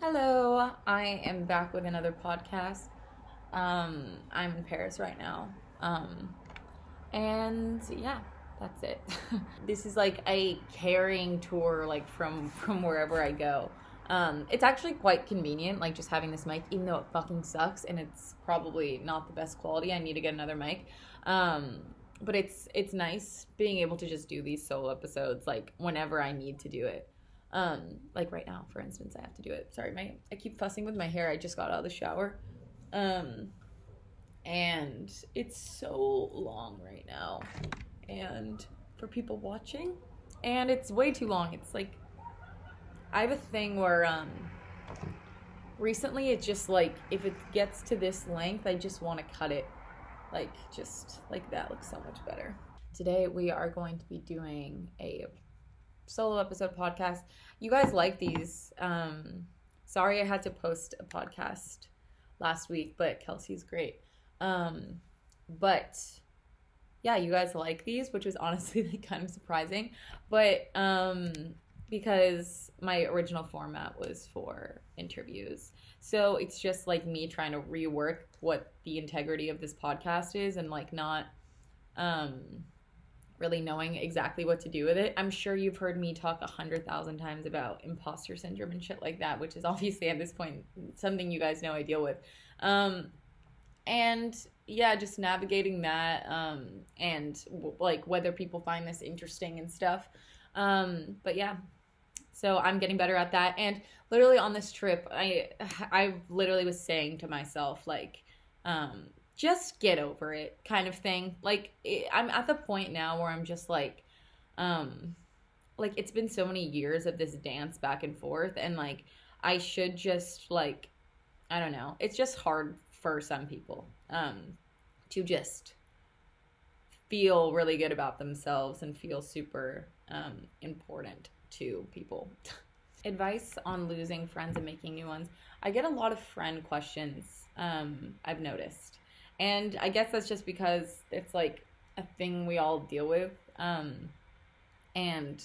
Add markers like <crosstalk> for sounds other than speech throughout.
Hello, I am back with another podcast. Um, I'm in Paris right now. Um, and yeah, that's it. <laughs> this is like a carrying tour like from from wherever I go. Um, it's actually quite convenient, like just having this mic, even though it fucking sucks and it's probably not the best quality. I need to get another mic. Um, but it's it's nice being able to just do these solo episodes like whenever I need to do it. Um, like right now, for instance, I have to do it. Sorry, my I keep fussing with my hair. I just got out of the shower. Um, and it's so long right now. And for people watching, and it's way too long. It's like I have a thing where um recently it just like if it gets to this length, I just want to cut it. Like just like that looks so much better. Today we are going to be doing a solo episode podcast. You guys like these. Um sorry I had to post a podcast last week, but Kelsey's great. Um but yeah, you guys like these, which was honestly <laughs> like kind of surprising. But um because my original format was for interviews. So it's just like me trying to rework what the integrity of this podcast is and like not um really knowing exactly what to do with it. I'm sure you've heard me talk a hundred thousand times about imposter syndrome and shit like that, which is <laughs> obviously at this point something you guys know I deal with. Um, and yeah, just navigating that um, and w- like whether people find this interesting and stuff. Um, but yeah, so I'm getting better at that. And literally on this trip, I <sighs> I literally was saying to myself like, um, just get over it, kind of thing. Like it, I'm at the point now where I'm just like, um, like it's been so many years of this dance back and forth, and like I should just like, I don't know. It's just hard for some people um, to just feel really good about themselves and feel super um, important to people. <laughs> Advice on losing friends and making new ones. I get a lot of friend questions, um, I've noticed. And I guess that's just because it's like a thing we all deal with. Um, and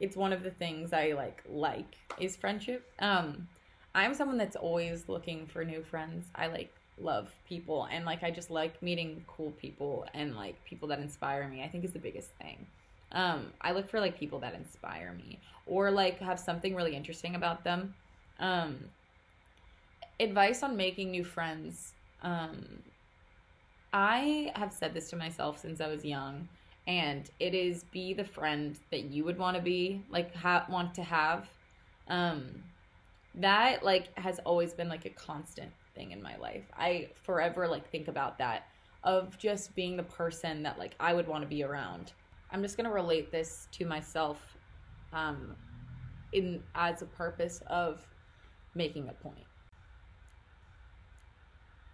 it's one of the things I like like is friendship. Um, I'm someone that's always looking for new friends. I like love people and like I just like meeting cool people and like people that inspire me. I think is the biggest thing. Um, I look for like people that inspire me or like have something really interesting about them. Um, advice on making new friends. Um, I have said this to myself since I was young, and it is be the friend that you would want to be, like ha- want to have. Um, that like has always been like a constant thing in my life. I forever like think about that of just being the person that like I would want to be around. I'm just gonna relate this to myself, um, in as a purpose of making a point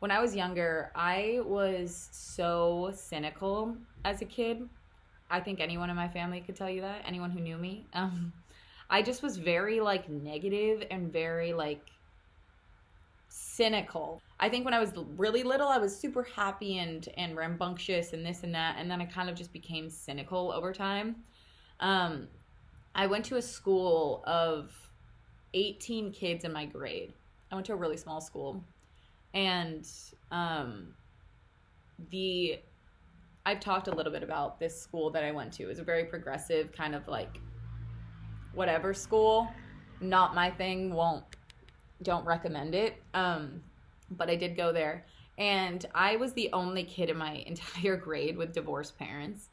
when I was younger, I was so cynical as a kid. I think anyone in my family could tell you that. Anyone who knew me, <laughs> um, I just was very like negative and very like cynical. I think when I was really little, I was super happy and and rambunctious and this and that, and then I kind of just became cynical over time. Um, I went to a school of 18 kids in my grade. I went to a really small school and um, the I've talked a little bit about this school that I went to. It was a very progressive kind of like whatever school. Not my thing. Won't don't recommend it. Um, but I did go there, and I was the only kid in my <laughs> entire grade with divorced parents.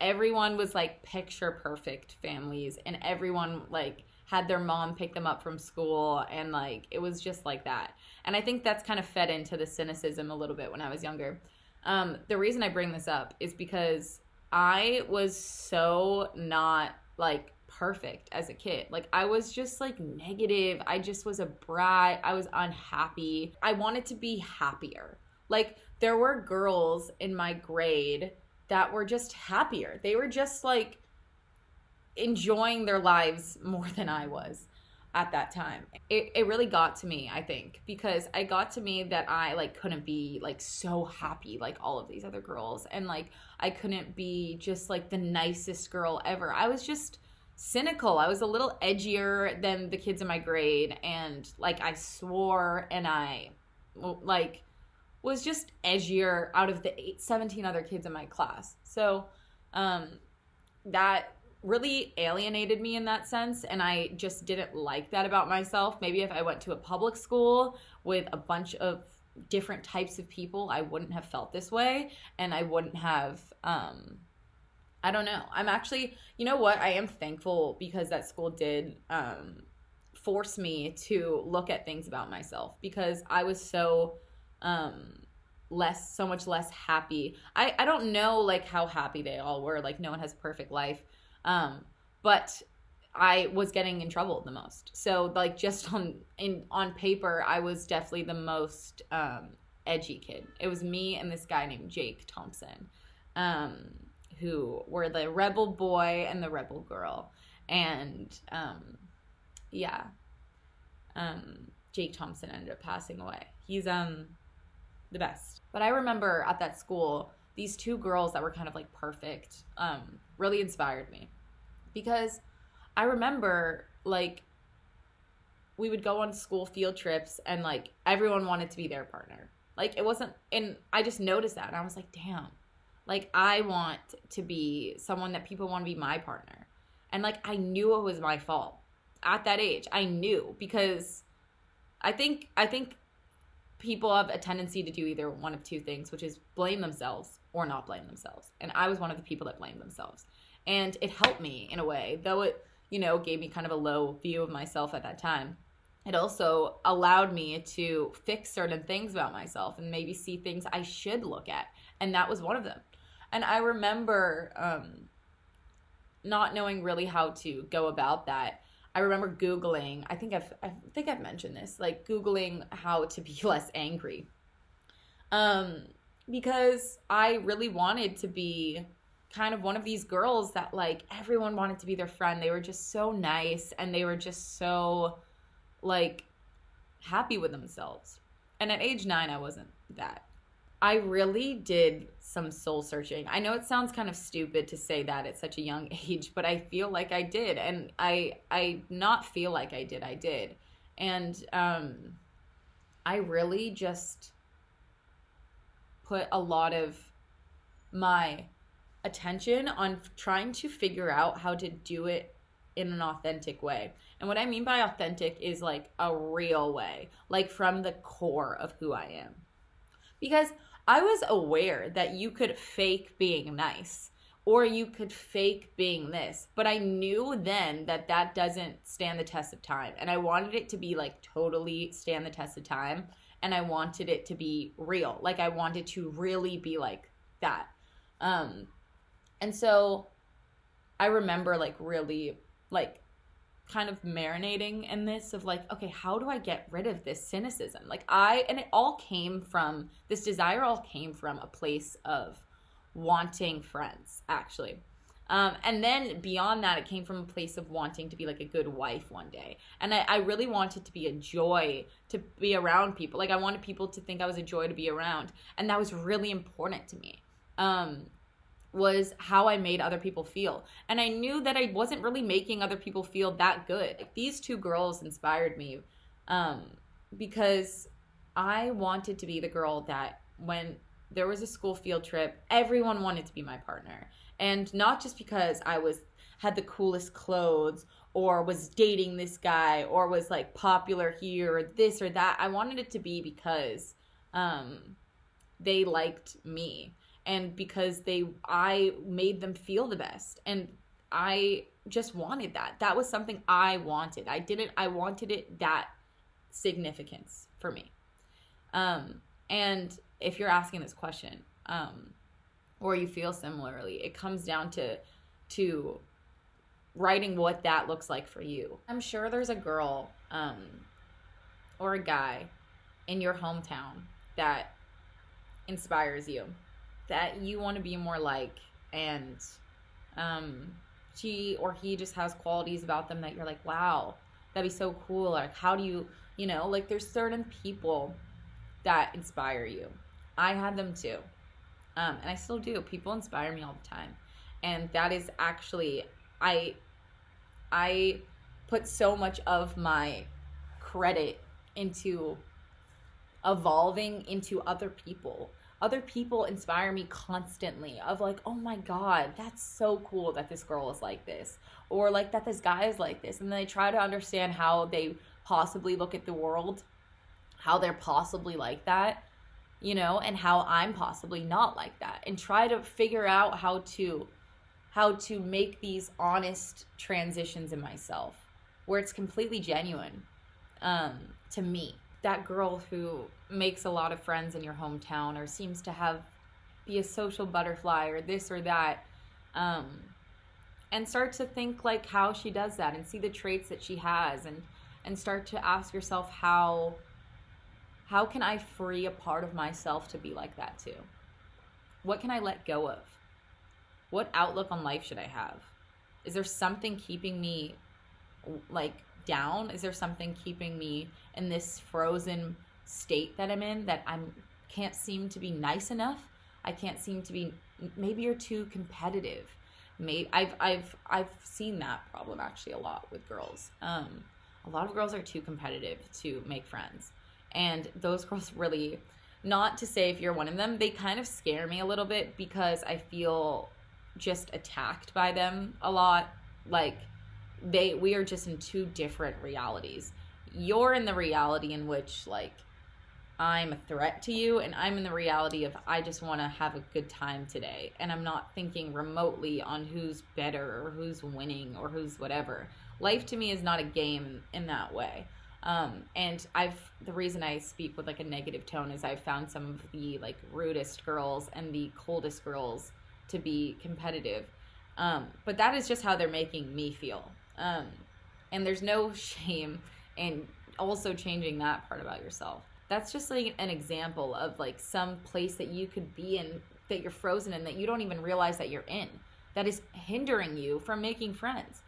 Everyone was like picture perfect families, and everyone like had their mom pick them up from school and like it was just like that. And i think that's kind of fed into the cynicism a little bit when i was younger. Um, the reason i bring this up is because i was so not like perfect as a kid. Like i was just like negative. I just was a brat. I was unhappy. I wanted to be happier. Like there were girls in my grade that were just happier. They were just like enjoying their lives more than I was at that time. It, it really got to me, I think, because I got to me that I like couldn't be like so happy like all of these other girls and like I couldn't be just like the nicest girl ever. I was just cynical. I was a little edgier than the kids in my grade and like I swore and I like was just edgier out of the eight, 17 other kids in my class. So um that really alienated me in that sense and I just didn't like that about myself. Maybe if I went to a public school with a bunch of different types of people, I wouldn't have felt this way and I wouldn't have um I don't know. I'm actually, you know what? I am thankful because that school did um, force me to look at things about myself because I was so um, less, so much less happy. I, I don't know like how happy they all were. Like no one has perfect life. Um, but I was getting in trouble the most. So like just on in on paper, I was definitely the most um, edgy kid. It was me and this guy named Jake Thompson. Um, who were the rebel boy and the rebel girl. And um, yeah, um, Jake Thompson ended up passing away. He's um the best. But I remember at that school, these two girls that were kind of like perfect um, really inspired me because I remember like we would go on school field trips and like everyone wanted to be their partner. Like it wasn't, and I just noticed that and I was like, damn, like I want to be someone that people want to be my partner. And like I knew it was my fault. At that age, I knew because I think I think people have a tendency to do either one of two things, which is blame themselves or not blame themselves. And I was one of the people that blamed themselves. And it helped me in a way, though it, you know, gave me kind of a low view of myself at that time. It also allowed me to fix certain things about myself and maybe see things I should look at. And that was one of them. And I remember um, not knowing really how to go about that. I remember Googling, I think I've, I think I've mentioned this, like Googling how to be <laughs> less angry. Um, because I really wanted to be kind of one of these girls that like everyone wanted to be their friend. They were just so nice and they were just so like happy with themselves. And at age nine, I wasn't that. I really did some soul searching. I know it sounds kind of stupid to say that at such a young <laughs> age, but I feel like I did and I I not feel like I did. I did. And um I really just put a lot of my attention on trying to figure out how to do it in an authentic way. And what I mean by authentic is like a real way, like from the core of who I am. Because I was aware that you could fake being nice or you could fake being this, but I knew then that that doesn't stand the test of time. And I wanted it to be like totally stand the test of time. And I wanted it to be real. Like I wanted to really be like that. Um, and so I remember like really like kind of marinating in this of like okay how do i get rid of this cynicism? Like i and it all came from this desire all came from a place of wanting friends actually. Um, and then beyond that it came from a place of wanting to be like a good wife one day. And I, I really wanted to be a joy to be around people. Like i wanted people to think i was a joy to be around. And that was really important to me. Um, was how I made other people feel. And I knew that I wasn't really making other people feel that good. Like, these two girls inspired me um, because I wanted to be the girl that when there was a school field trip, everyone wanted to be my partner. And not just because I was had the coolest clothes or was dating this guy or was like popular here or this or that. I wanted it to be because um, they liked me and because they I made them feel the best and I just wanted that. That was something I wanted. I didn't I wanted it that significance for me. Um and if you're asking this question um or you feel similarly, it comes down to to writing what that looks like for you. I'm sure there's a girl um or a guy in your hometown that inspires you that you want to be more like. And um she or he just has qualities about them that you're like wow that'd be so cool. Like how do you you know like there's certain people that inspire you. I had them too. Um and i still do. People inspire me all the time. And that is actually i I put so much of my credit into evolving into other people. Other people inspire me constantly of like, oh my God, that's so cool that this girl is like this. Or like that this guy is like this. And then I try to understand how they possibly look at the world, how they're possibly like that, you know, and how I'm possibly not like that. And try to figure out how to how to make these honest transitions in myself where it's completely genuine um, to me that girl who makes a lot of friends in your hometown or seems to have be a social butterfly or this or that um, and start to think like how she does that and see the traits that she has and and start to ask yourself how how can i free a part of myself to be like that too? What can i let go of? What outlook on life should i have? Is there something keeping me like down? Is there something keeping me in this frozen state that I'm in that I'm can't seem to be nice enough? I can't seem to be maybe you're too competitive. Maybe I've I've I've seen that problem actually a lot with girls. Um a lot of girls are too competitive to make friends. And those girls <laughs> really not to say if you're one of them, they kind of scare me a little bit because I feel just attacked by them a lot. Like they we are just in two different realities. You're in the reality in which like I'm a threat to you and I'm in the reality of I just want to have a good time today and I'm not thinking remotely on who's better or who's winning or who's whatever. Life to me is not a game in that way. Um, and I've the reason I speak with like a negative tone is I've found some of the like rudest girls and the coldest girls to be competitive. Um, but that is just how they're making me feel. Um, and there's no <laughs> shame in also changing that part about yourself. That's just like an example of like some place that you could be in that you're frozen in that you don't even realize that you're in that is hindering you from making friends.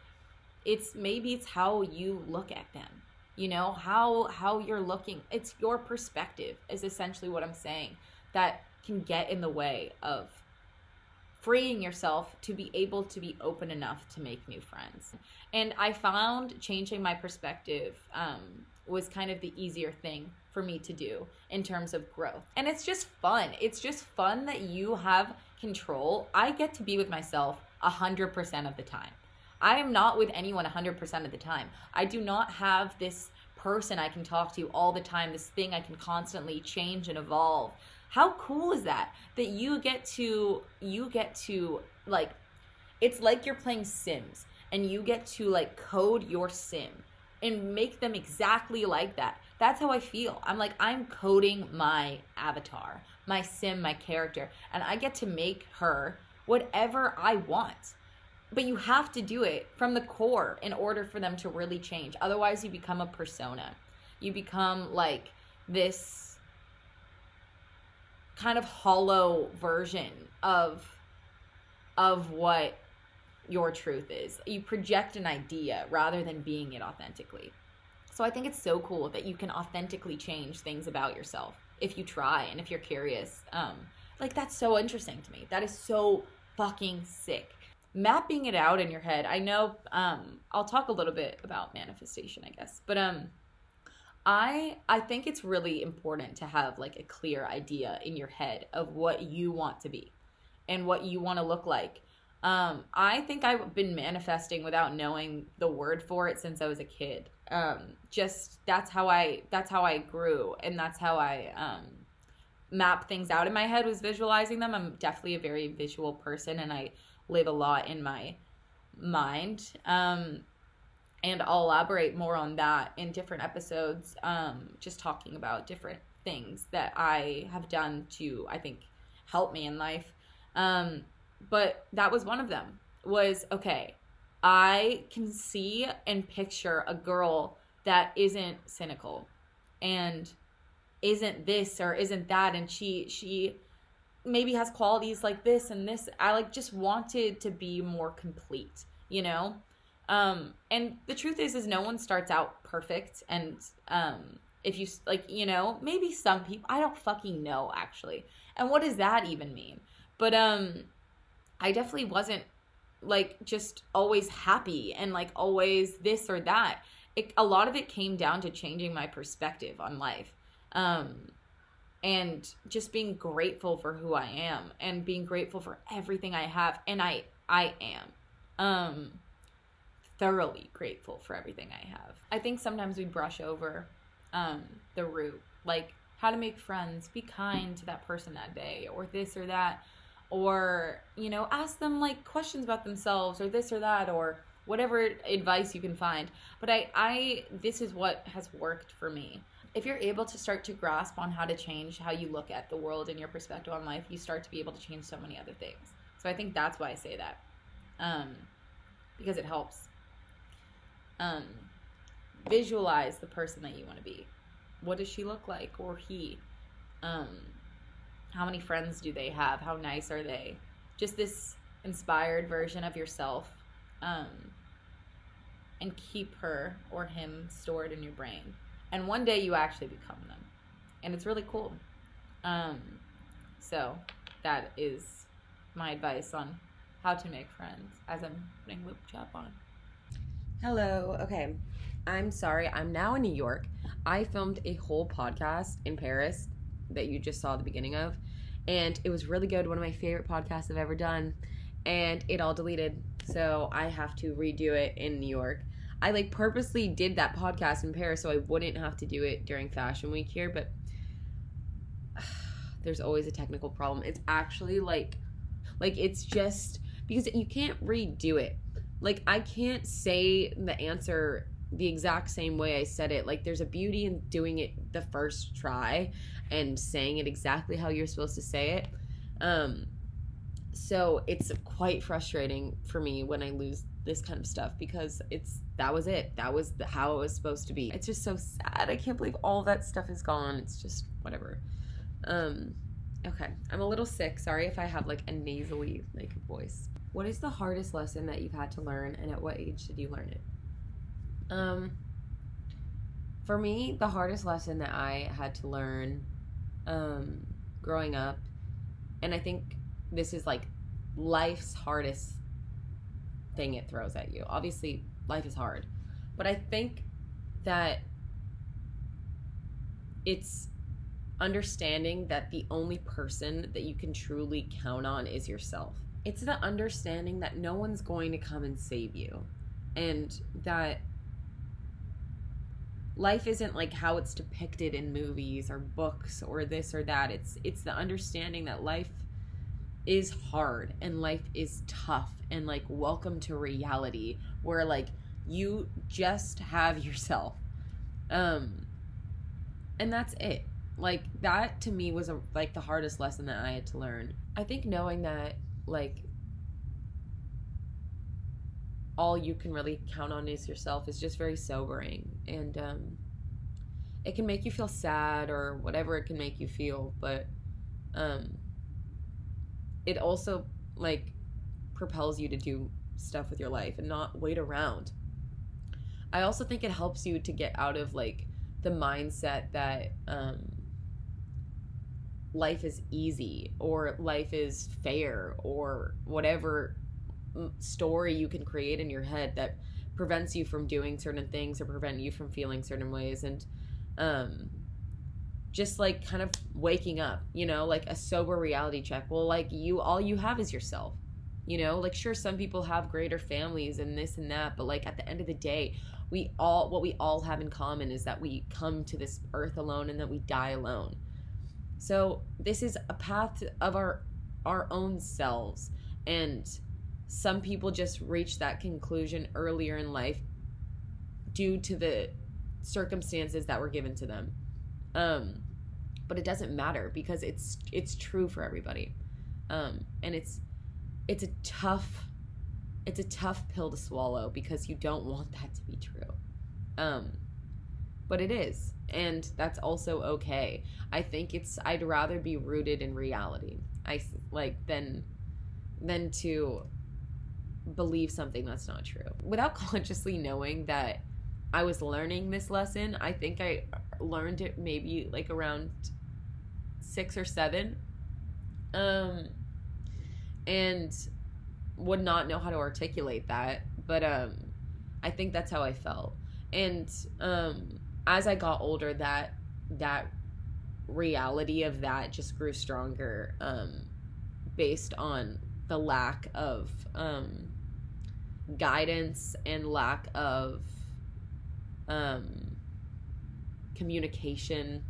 It's maybe it's how you look at them. You know, how how you're looking. It's your perspective is essentially what I'm saying that can get in the way of freeing yourself to be able to be open enough to make new friends. And I found changing my perspective um, was kind of the easier thing for me to do in terms of growth. And it's just fun. It's just fun that you have control. I get to be with myself 100% of the time. I am not with anyone 100% of the time. I do not have this person I can talk to all the time, this thing I can constantly change and evolve. How cool is that? That you get to you get to like it's like you're playing Sims and you get to like code your sim and make them exactly like that. That's how I feel. I'm like I'm coding my avatar, my sim, my character, and I get to make her whatever I want. But you have to do it from the core in order for them to really change. Otherwise, you become a persona. You become like this kind of hollow version of of what your truth is. You project an idea rather than being it authentically. So I think it's so cool that you can authentically change things about yourself if you try and if you're curious. Um, like that's so interesting to me. That is so fucking sick. Mapping it out in your head. I know um, I'll talk a little bit about manifestation, I guess. But um I I think it's really important to have like a clear idea in your head of what you want to be and what you want to look like. Um, I think I've been manifesting without knowing the word for it since I was a kid. Um, just that's how I that's how I grew and that's how I um, map things out in my head was visualizing them. I'm definitely a very visual person and I live a lot in my mind. Um, and I'll elaborate more on that in different episodes, um, just talking about different things that I have done to, I think, help me in life. Um, but that was one of them. Was okay. I can see and picture a girl that isn't cynical and isn't this or isn't that and she she maybe has qualities like this and this i like just wanted to be more complete you know um, and the truth is, is no one starts out perfect. And um, if you like, you know, maybe some people, I don't fucking know actually. And what does that even mean? But um, I definitely wasn't like just always happy and like always this or that. It, a lot of it came down to changing my perspective on life. Um, and just being grateful for who I am and being grateful for everything I have and I I am um thoroughly grateful for everything I have. I think sometimes we brush over um the root like how to make friends, be kind to that person that day or this or that or you know ask them like questions about themselves or this or that or whatever advice you can find. But I I this is what has worked for me if you're able to start to grasp on how to change how you look at the world and your perspective on life, you start to be able to change so many other things. So I think that's why I say that, um, because it helps. Um, visualize the person that you want to be. What does she look like, or he? Um, how many friends do they have? How nice are they? Just this inspired version of yourself, um, and keep her or him stored in your brain. And one day you actually become them. And it's really cool. Um, so that is my advice on how to make friends as i'm putting loop chop on. Hello. Okay. I'm sorry. I'm now in new york. I filmed a whole podcast in paris that you just saw the beginning of and it was really good one of my favorite podcasts i've ever done and it all deleted so i have to redo it in new york I like purposely did that podcast in Paris so I wouldn't have to do it during Fashion Week here, but uh, <sighs> there's always a technical problem. It's actually like like it's just because you can't redo it. Like I can't say the answer the exact same way I said it. Like there's a beauty in doing it the first try and saying it exactly how you're supposed to say it. Um so it's quite frustrating for me when I lose this kind of stuff because it's that was it. That was the, how it was supposed to be. It's just so sad. I can't believe all that stuff is gone. It's just whatever. Um okay. I'm a little sick. Sorry if I have like a nasally like voice. What is the hardest lesson that you've had to learn and at what age did you learn it? Um for me, the hardest lesson that I had to learn um growing up and I think this is like life's hardest thing it throws at you. Obviously, life is hard. But I think that it's understanding that the only person that you can truly count on is yourself. It's the understanding that no one's going to come and save you and that life isn't like how it's depicted in movies or books or this or that. It's it's the understanding that life is hard and life is tough and like welcome to reality where like you just have yourself. Um and that's it. Like that to me was a like the hardest lesson that i had to learn. I think knowing that like all you can really count on is yourself is just very sobering and um it can make you feel sad or whatever it can make you feel but um it also like propels you to do stuff with your life and not wait around. I also think it helps you to get out of like the mindset that um, life is easy or life is fair or whatever story you can create in your head that prevents you from doing certain things or prevent you from feeling certain ways and um, just like kind of waking up, you know, like a sober reality check. Well, like you, all you have is yourself. You know, like sure, some people have greater families and this and that, but like at the end of the day, we all, what we all have in common is that we come to this earth alone and that we die alone. So this is a path of our, our own selves. And some people just reach that conclusion earlier in life due to the circumstances that were given to them um, but it doesn't matter because it's it's true for everybody. Um, and it's it's a tough it's a tough pill to swallow because you don't want <laughs> that to be true. Um, but it is, and that's also okay. I think it's I'd rather be rooted in reality. I like than than to believe something that's not true without <laughs> consciously knowing that I was learning this lesson. I think I learned it maybe like around six or seven. Um, and would not know how to articulate that, but um I think that's how I felt. And um as I got older that that reality of that just grew stronger um based on the lack of um guidance and lack of um communication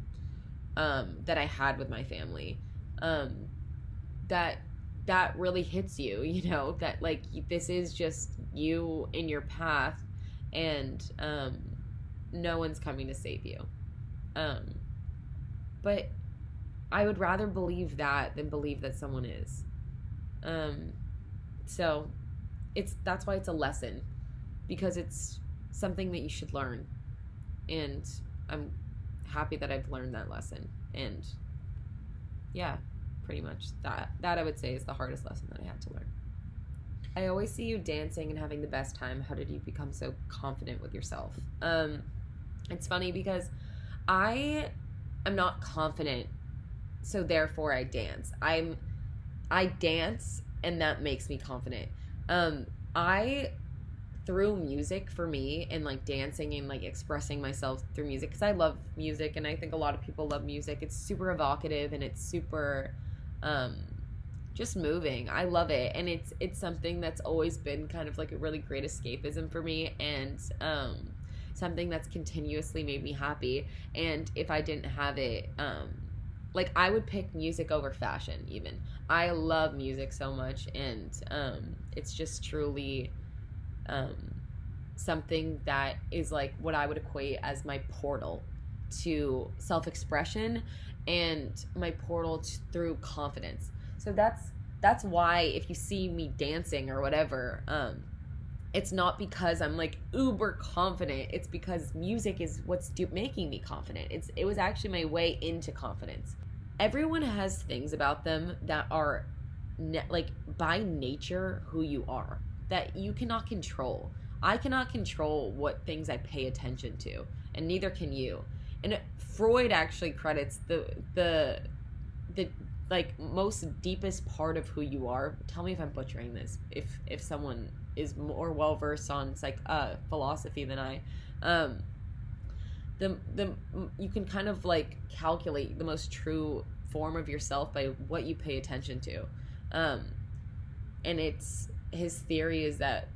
um that I had with my family. Um that that really hits you, <laughs> you know, that like this is just you in your path and um no one's coming to save you. Um but I would rather believe that than believe that someone is. Um so it's that's why it's a lesson because it's something that you should learn. And I'm happy that I've learned that lesson and yeah, pretty much that that I would say is the hardest lesson that I had to learn. I always see you dancing and having the best time. How did you become so confident with yourself? Um, it's funny because I am not confident, so therefore I dance. I'm I dance and that makes me confident. Um, I through music for me and like dancing and like expressing myself through music because I love music and I think a lot of people love music. It's super evocative and it's super um just moving. I love it and it's it's something that's always been kind of like a really great escapism for me and um something that's continuously made me happy and if I didn't have it um like I would pick music over fashion even. I love music so much and um it's just truly um something that is like what I would equate as my portal to self-expression and my portal t- through confidence. So that's that's why if you see me dancing or whatever, um it's not because I'm like uber confident. It's because music is what's do- making me confident. It's it was actually my way into confidence. Everyone has things about them that are ne- like by nature who you are that you cannot control. I cannot control what things I pay attention to, and neither can you. And Freud actually credits the the the like most deepest part of who you are. Tell me if I'm butchering this. If if someone is more well versed on psych uh, philosophy than I, um, the the you can kind of like calculate the most true form of yourself by what you pay attention to, um, and it's his theory is that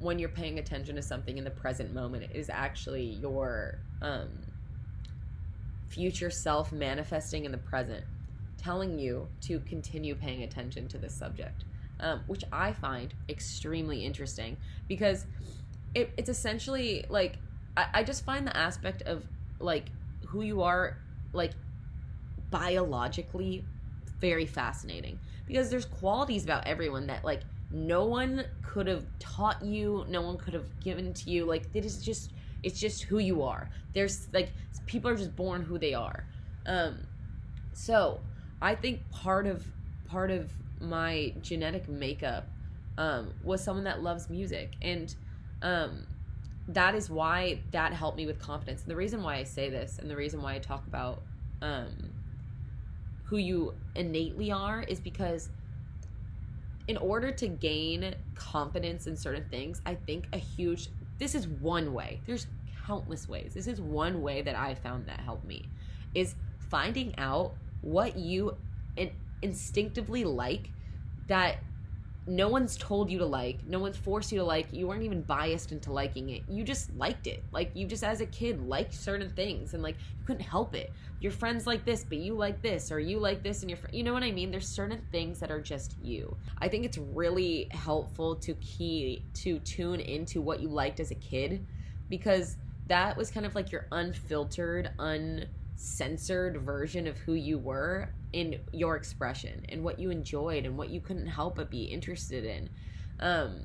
when you're paying attention to something in the present moment, it is actually your um, future self manifesting in the present, telling you to continue paying attention to this subject, um, which I find extremely interesting because it, it's essentially like I, I just find the aspect of like who you are like biologically very fascinating because there's qualities about everyone that like no one could have taught you no one could have given to you like it is just it's just who you are. There's like people are just born who they are. Um so i think part of part of my genetic makeup um was someone that loves music and um that is why that helped me with confidence and the reason why i say this and the reason why i talk about um who you innately are is because in order to gain confidence in certain things, I think a huge this is one way. There's countless ways. This is one way that I found that helped me is finding out what you in, instinctively like that no one's told you to like, no one's forced you to like, you weren't even biased into liking it. You just liked it. Like you just as a kid liked certain things and like you couldn't help it. Your friends like this, but you like this or you like this and your fr- you know what I mean? There's certain things that are just you. I think it's really helpful to key to tune into what you liked as a kid because that was kind of like your unfiltered, uncensored version of who you were in your expression and what you enjoyed and what you couldn't help but be interested in. Um,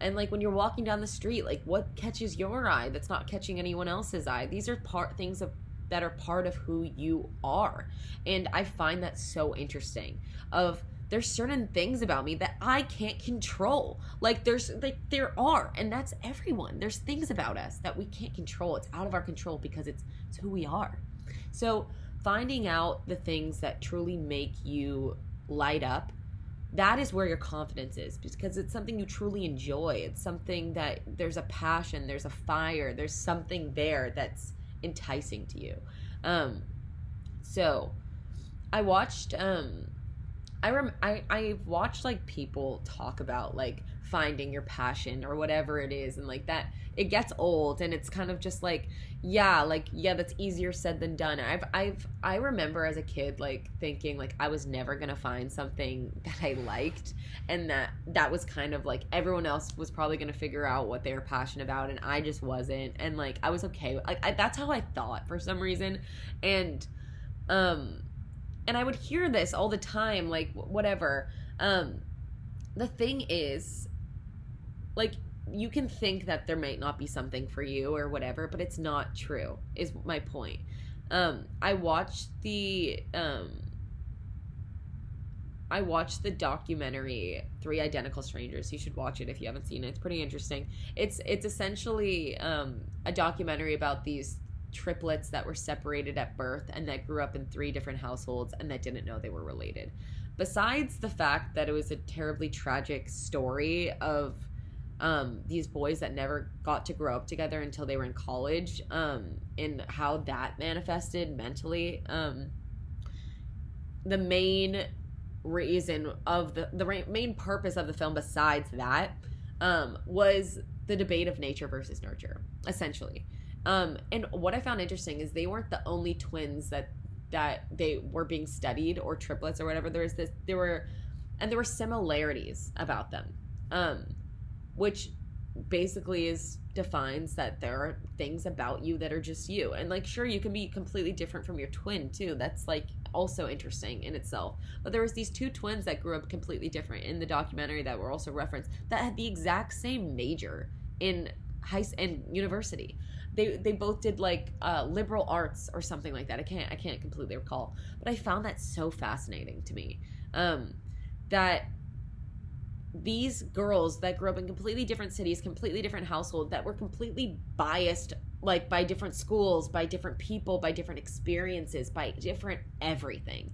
and like when you're walking down the street, like what catches your eye that's not catching anyone else's eye? These are part things of that are part of who you are. And I find that so interesting. Of there's certain things about me that I can't control. Like there's like there are, and that's everyone. There's things about us that we can't control. It's out of our control because it's it's who we are. So finding out the things that truly make you light up that is where your confidence is because it's something you truly enjoy. It's something that there's a passion, there's a fire, there's something there that's enticing to you. Um, so I watched um I rem I I watched like people talk about like finding your passion or whatever it is and like that it gets old and it's kind of just like yeah like yeah that's easier said than done. I've i've i remember as a kid like thinking like i was never gonna find something <laughs> that i liked. And that that was kind of like everyone else was probably gonna figure out what they were passionate about and i just wasn't. And like i was okay like I, that's how i thought for some reason. And um and i would hear this all the time like whatever. Um the thing is like you can think that there might not be something for you or whatever, but it's not true. Is my point. Um, I watched the um, I watched the documentary Three Identical Strangers. You should watch it if you haven't seen it. It's pretty interesting. It's it's essentially um, a documentary about these triplets that were separated at birth and that grew up in three different households and that didn't know they were related. Besides the fact that it was a terribly tragic story of um, these boys that never got to grow up together until they were in college um, and how that manifested mentally. Um, the main reason of the the main purpose of the film, besides that, um, was the debate of nature versus nurture, essentially. Um, and what I found interesting is they weren't the only twins that that they were being studied or triplets or whatever. There was this, there were, and there were similarities about them. Um, which basically is defines that there are things about you that are just you. And like sure you can be completely different from your twin too. That's like also interesting in itself. But there was these two twins that grew up completely different in the documentary that were also referenced that had the exact same major in high and university. They they both did like uh, liberal arts or something like that. I can't i can't completely recall. But i found that so fascinating to me um that these girls that grew up in completely different cities, completely different household, that were completely biased, like by different schools, by different people, by different experiences, by different everything,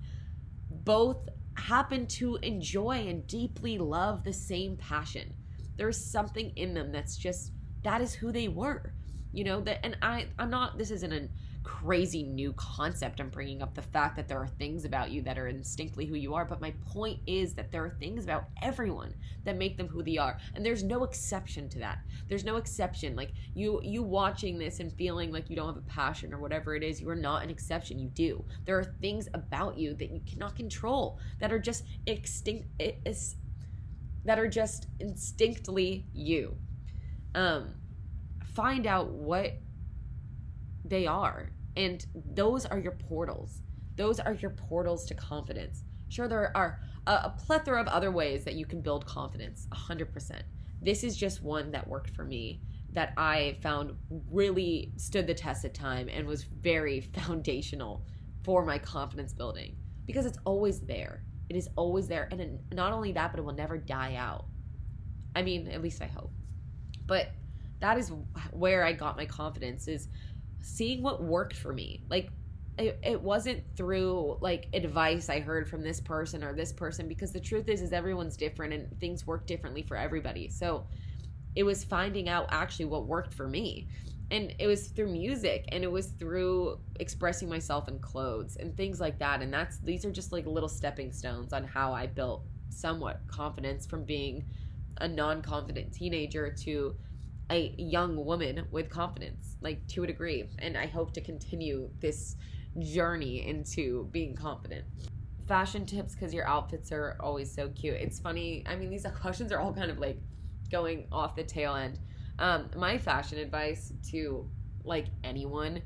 both happen to enjoy and deeply love the same passion. There's something in them that's just that is who they were, you know. That and I, I'm not. This isn't an crazy new concept. I'm bringing up the fact that there are things about you that are instinctively who you are, but my point is that there are things about everyone that make them who they are, and there's no exception to that. There's no exception. Like you you watching this and feeling like you don't have a passion or whatever it is, you are not an exception. You do. There are things about you that you cannot control that are just extinct is that are just instinctively you. Um find out what they are and those are your portals. Those are your portals to confidence. Sure, there are a, a plethora of other ways that you can build confidence, 100%. This is just one that worked for me that I found really stood the test of time and was very <laughs> foundational for my confidence building because it's always there. It is always there. And it, not only that, but it will never die out. I mean, at least I hope. But that is where I got my confidence is seeing what worked for me. Like it, it wasn't through like advice I heard from this person or this person because the truth is is everyone's different and things work differently for everybody. So it was finding out actually what worked for me. And it was through music and it was through expressing myself in clothes and things like that. And that's these are just like little stepping stones on how I built somewhat confidence from being a non-confident teenager to a young woman with confidence, like to a degree. And I hope to continue this journey into being confident. Fashion tips because your outfits are always so cute. It's funny. I mean, these <laughs> questions are all kind of like going off the tail end. Um, my fashion advice to like anyone,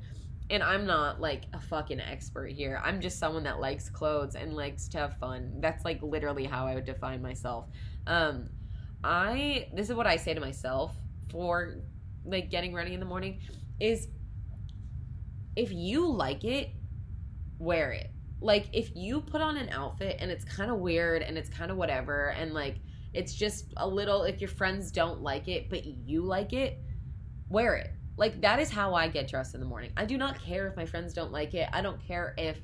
and I'm not like a fucking expert here. I'm just someone that likes clothes and likes to have fun. That's like literally how I would define myself. Um, I this is what I say to myself for like getting ready in the morning is if you like it, wear it. Like if you put on an outfit and it's kind of weird and it's kind of whatever and like it's just a little if your friends don't like it but you like it, wear it. Like that is how I get dressed in the morning. I do not care if my friends don't like it. I don't care if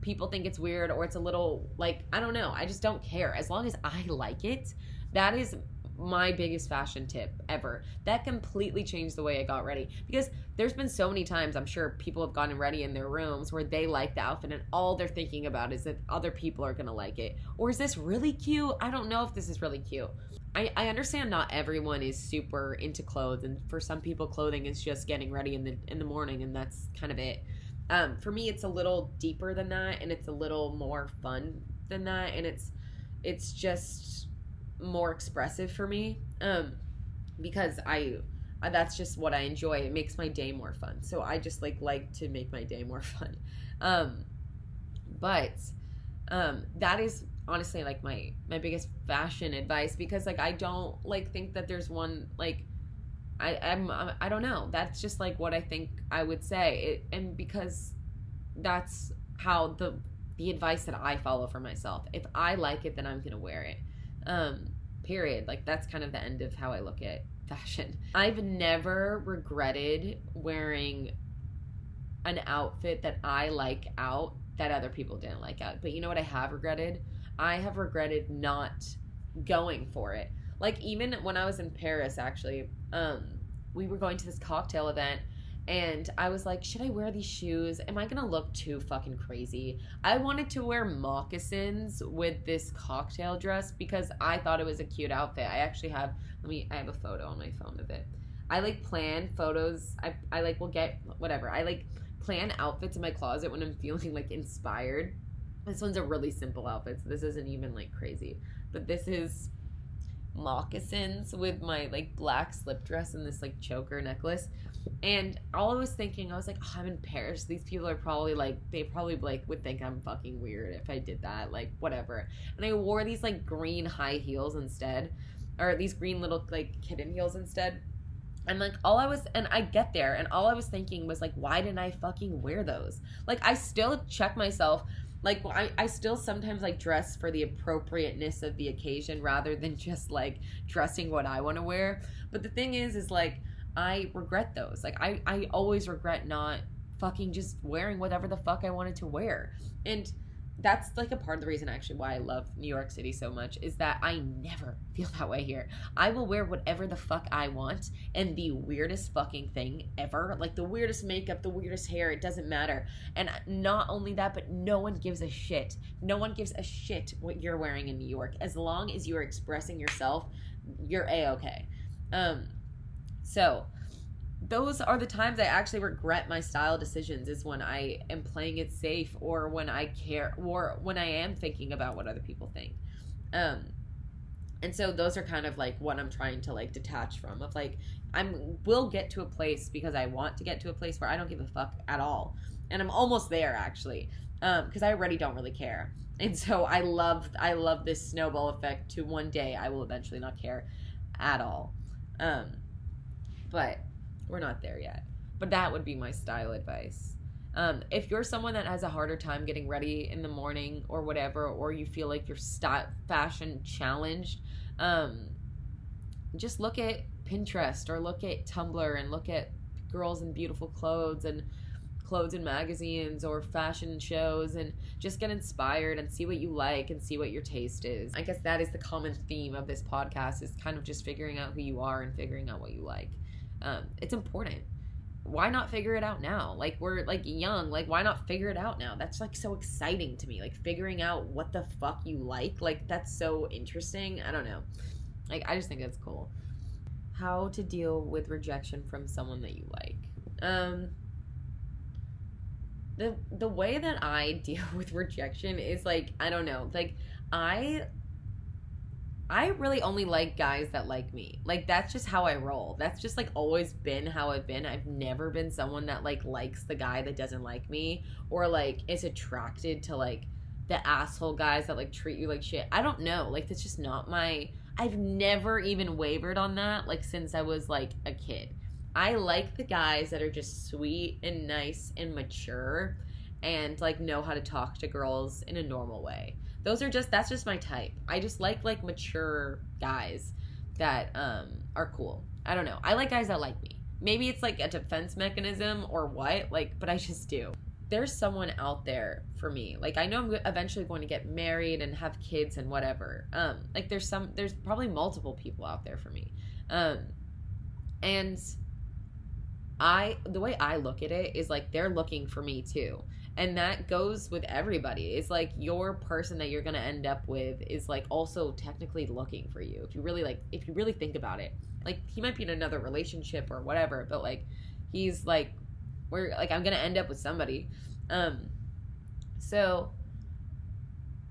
people think it's weird or it's a little like I don't know. I just don't care. As long as I like it, that is my biggest fashion tip ever. That completely changed the way I got ready because there's been so many times I'm sure people have gotten ready in their rooms where they like the outfit and all they're thinking about is that other people are to like it. Or is this really cute? I don't know if this is really cute. I, I understand not everyone is super into clothes and for some people clothing is just getting ready in the in the morning and that's kind of it. Um, for me it's a little deeper than that and it's a little more fun than that and it's it's just more expressive for me um, because I that's just what I enjoy. It makes my day more fun. So I just like like to make my day more <laughs> fun. Um, but um, that is honestly like my my biggest fashion advice because like I don't like think that there's one like I I'm I don't know. That's just like what I think I would say. It, and because that's how the the advice that I follow for myself. If I like it, then I'm gonna wear it. Um, period. Like that's kind of the end of how I look at fashion. <laughs> I've never regretted wearing an outfit that I like out that other people didn't like out. But you know what I have regretted? I have regretted not going for it. Like even when I was in Paris actually, um we were going to this cocktail event and I was like, should I wear these shoes? Am I gonna look too fucking crazy? I wanted to wear moccasins with this cocktail dress because I thought it was a cute outfit. I actually have, let me, I have a photo on my phone of it. I like plan photos. I, I like will get whatever. I like plan outfits in my closet when I'm <laughs> feeling like inspired. This one's a really simple outfit, so this isn't even like crazy. But this is moccasins with my like black slip dress and this like choker necklace. And all I was thinking, I was like, oh, I'm in Paris. These people are probably like, they probably like would think I'm fucking weird if I did that, like whatever. And I wore these like green high heels instead, or these green little like kitten heels instead. And like all I was, and I get there, and all I was thinking was like, why didn't I fucking wear those? Like I still check myself like I, I still sometimes like dress for the appropriateness of the occasion rather than just like dressing what I want to wear. But the thing is is like I regret those. Like I I always regret not fucking just wearing whatever the fuck I wanted to wear. And that's like a part of the reason actually why I love New York City so much is that I never <laughs> feel that way here. I will wear whatever the fuck I want and the weirdest fucking thing ever. Like the weirdest makeup, the weirdest hair, it doesn't matter. And not only that, but no one gives a shit. No one gives a shit what you're wearing in New York. As long as you're expressing yourself, you're a okay. Um so those are the times I actually regret my style decisions is when I am playing it safe or when I care or when I am thinking about what other people think. Um and so those are kind of like what I'm trying to like detach from of like I'm will get to a place because I want to get to a place where I don't give a fuck at all. And I'm almost there actually. Um because I already don't really care. And so I love I love this snowball effect to one day I will eventually not care at all. Um but we're not there yet. But that would be my style advice. Um, if you're someone that has a harder time getting ready in the morning or whatever, or you feel like you're st- fashion challenged, um, just look at Pinterest or look at Tumblr and look at girls in beautiful clothes and clothes in magazines or fashion shows and just get inspired and see what you like and see what your taste is. I guess that is the common theme of this podcast is kind of just figuring out who you are and figuring out what you like um, it's important. Why not figure it out now? Like we're like young. Like why not figure it out now? That's like so exciting to me. Like figuring out what the fuck you like like that's so interesting. I don't know. Like i just think that's cool. How to deal with rejection from someone that you like. Um the the way that i <laughs> deal with rejection is like i don't know. Like i I really only like guys that like me. Like that's just how I roll. That's just like always been how I've been. I've never been someone that like likes the guy that doesn't like me or like is attracted to like the asshole guys that like treat you like shit. I don't know. Like that's just not my I've never even wavered on that like since I was like a kid. I like the guys that are just sweet and nice and mature and like know how to talk to girls in a normal way those are just that's just my type. I just like like mature guys that um are cool. I don't know. I like guys that like me. Maybe it's like a defense mechanism or what, like, but I just do. there's someone out there for me. Like I know I'm eventually going to get married and have kids and whatever. Um like there's some there's probably multiple people out there for me. Um and I the way I look at it is like they're looking for me too. And that goes with everybody. It's like your person that you're going to end up with is like also technically looking for you. If you really like if you really think about it. Like he might be in another relationship or whatever, but like he's like we're like I'm going to end up with somebody. Um so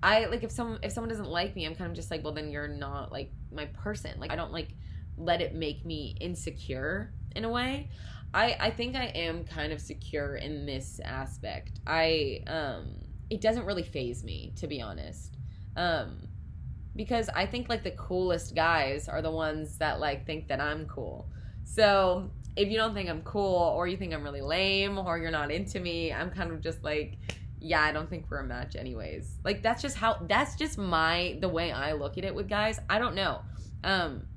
I like if someone if someone doesn't like me, I'm kind of just like, well then you're not like my person. Like I don't like let it make me insecure in a way. I I think I am kind of secure in this aspect. I um it doesn't really faze me to be honest. Um because I think like the coolest guys are the ones that like think that I'm cool. So, if you don't think I'm cool or you think I'm really lame or you're not into me, I'm kind of just like yeah, I don't think we're a match anyways. Like that's just how that's just my the way I look at it with guys. I don't know. Um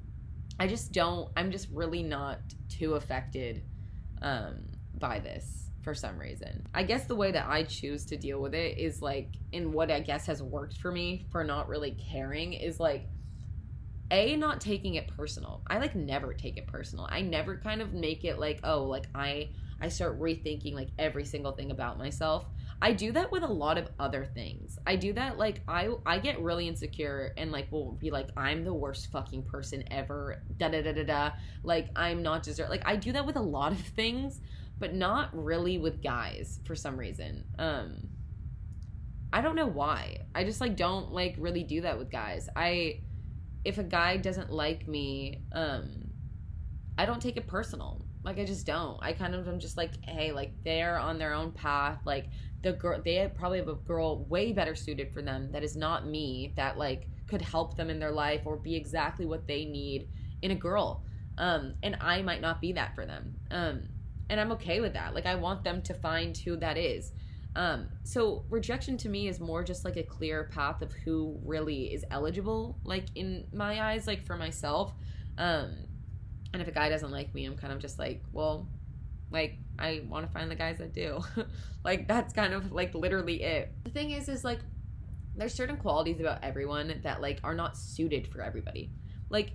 I just don't I'm just really not too affected um, by this for some reason. I guess the way that I choose to deal with it is like, in what I guess has worked for me for not really caring is like, a not taking it personal. I like never take it personal. I never kind of make it like, oh, like I I start rethinking like every single thing about myself. I do that with a lot of other things. I do that like I I get really insecure and like will be like I'm the worst fucking person ever. Da da da da da. Like I'm not deserve. Like I do that with a lot of things, but not really with guys for some reason. Um I don't know why. I just like don't like really do that with guys. I if a guy doesn't like me, um I don't take it personal. Like I just don't. I kind of am just like, hey, like they're on their own path. Like the girl they probably have a girl way better suited for them that is not me that like could help them in their life or be exactly what they need in a girl. Um and i might not be that for them. Um and i'm okay with that. Like i want them to find who that is. Um so rejection to me is more just like a clear path of who really is eligible like in my eyes like for myself. Um and if a guy doesn't like me i'm kind of just like well like I want to find the guys that do. <laughs> like that's kind of like literally it. The thing is is like there's certain qualities about everyone that like are not suited for everybody. Like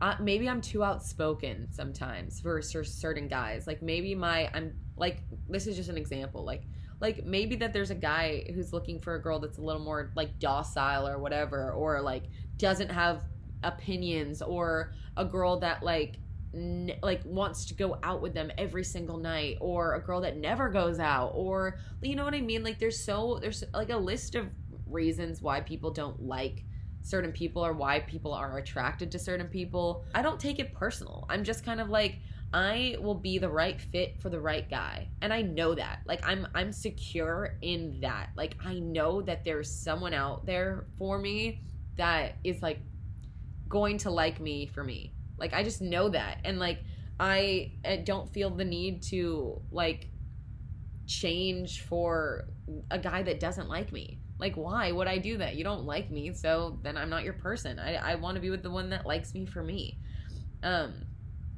uh, maybe I'm too outspoken sometimes for certain guys. Like maybe my I'm like this is just an example. Like like maybe that there's a guy who's looking for a girl that's a little more like docile or whatever or like doesn't have opinions or a girl that like like wants to go out with them every single night or a girl that never goes out or you know what I mean like there's so there's like a list of reasons why people don't like certain people or why people are attracted to certain people. I don't take it personal. I'm just kind of like I will be the right fit for the right guy. And I know that. Like I'm I'm secure in that. Like I know that there's someone out there for me that is like going to like me for me. Like I just know that, and like I don't feel the need to like change for a guy that doesn't like me. Like why would I do that? You don't like me, so then I'm not your person. I I want to be with the one that likes me for me. Um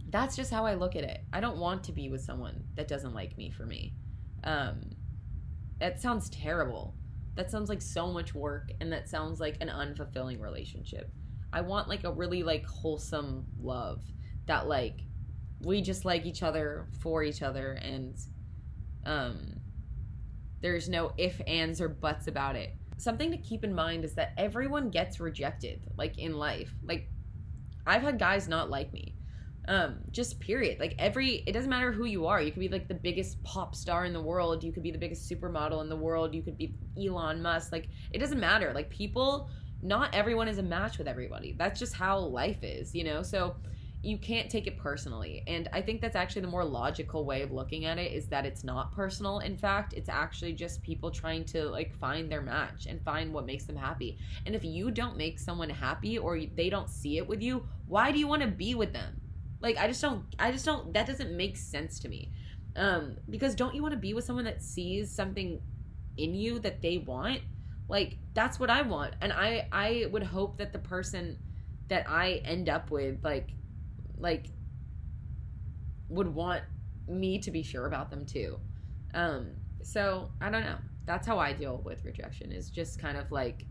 that's just how I look at it. I don't want to be with someone that doesn't like me for me. Um that sounds terrible. That sounds like so much work and that sounds like an unfulfilling relationship. I want like a really like wholesome love that like we just like each other for each other and um there's no if ands or buts about it. Something to keep in mind is that everyone gets rejected like in life. Like I've had guys not like me. Um just period. Like every it doesn't matter who you are. You could be like the biggest pop star in the world, you could be the biggest supermodel in the world, you could be Elon Musk. Like it doesn't matter. Like people not everyone is a match with everybody. That's just how life is, you know? So you can't take it personally. And I think that's actually the more logical way of looking at it is that it's not personal. In fact, it's actually just people trying to like find their match and find what makes them happy. And if you don't make someone happy or they don't see it with you, why do you want to be with them? Like I just don't I just don't that doesn't make sense to me. Um because don't you want to be with someone that sees something in you that they want? Like that's what I want. And I I would hope that the person that I end up with like like would want me to be sure about them too. Um so I don't know. That's how I deal with rejection is just kind of like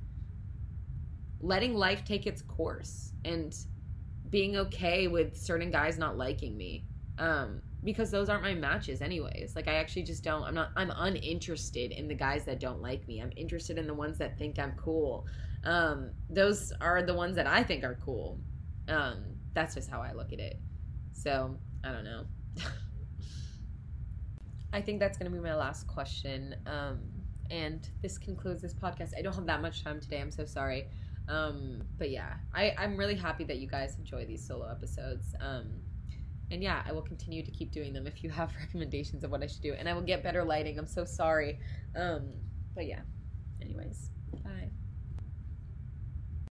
letting life take its course and being okay with certain guys not liking me. Um, because those aren't my matches anyways. Like I actually just don't I'm not I'm uninterested in the guys that don't like me. I'm interested in the ones that think I'm cool. Um, those are the ones that I think are cool. Um, that's just how I look at it. So, I don't know. <laughs> I think that's going to be my last question. Um, and this concludes this podcast. I don't have that much time today. I'm so sorry. Um, but yeah, I, I'm really happy that you guys enjoy these solo episodes. Um, and yeah, I will continue to keep doing them if you have <laughs> recommendations of what I should do. And I will get better lighting. I'm so sorry. Um, but yeah, anyways, bye.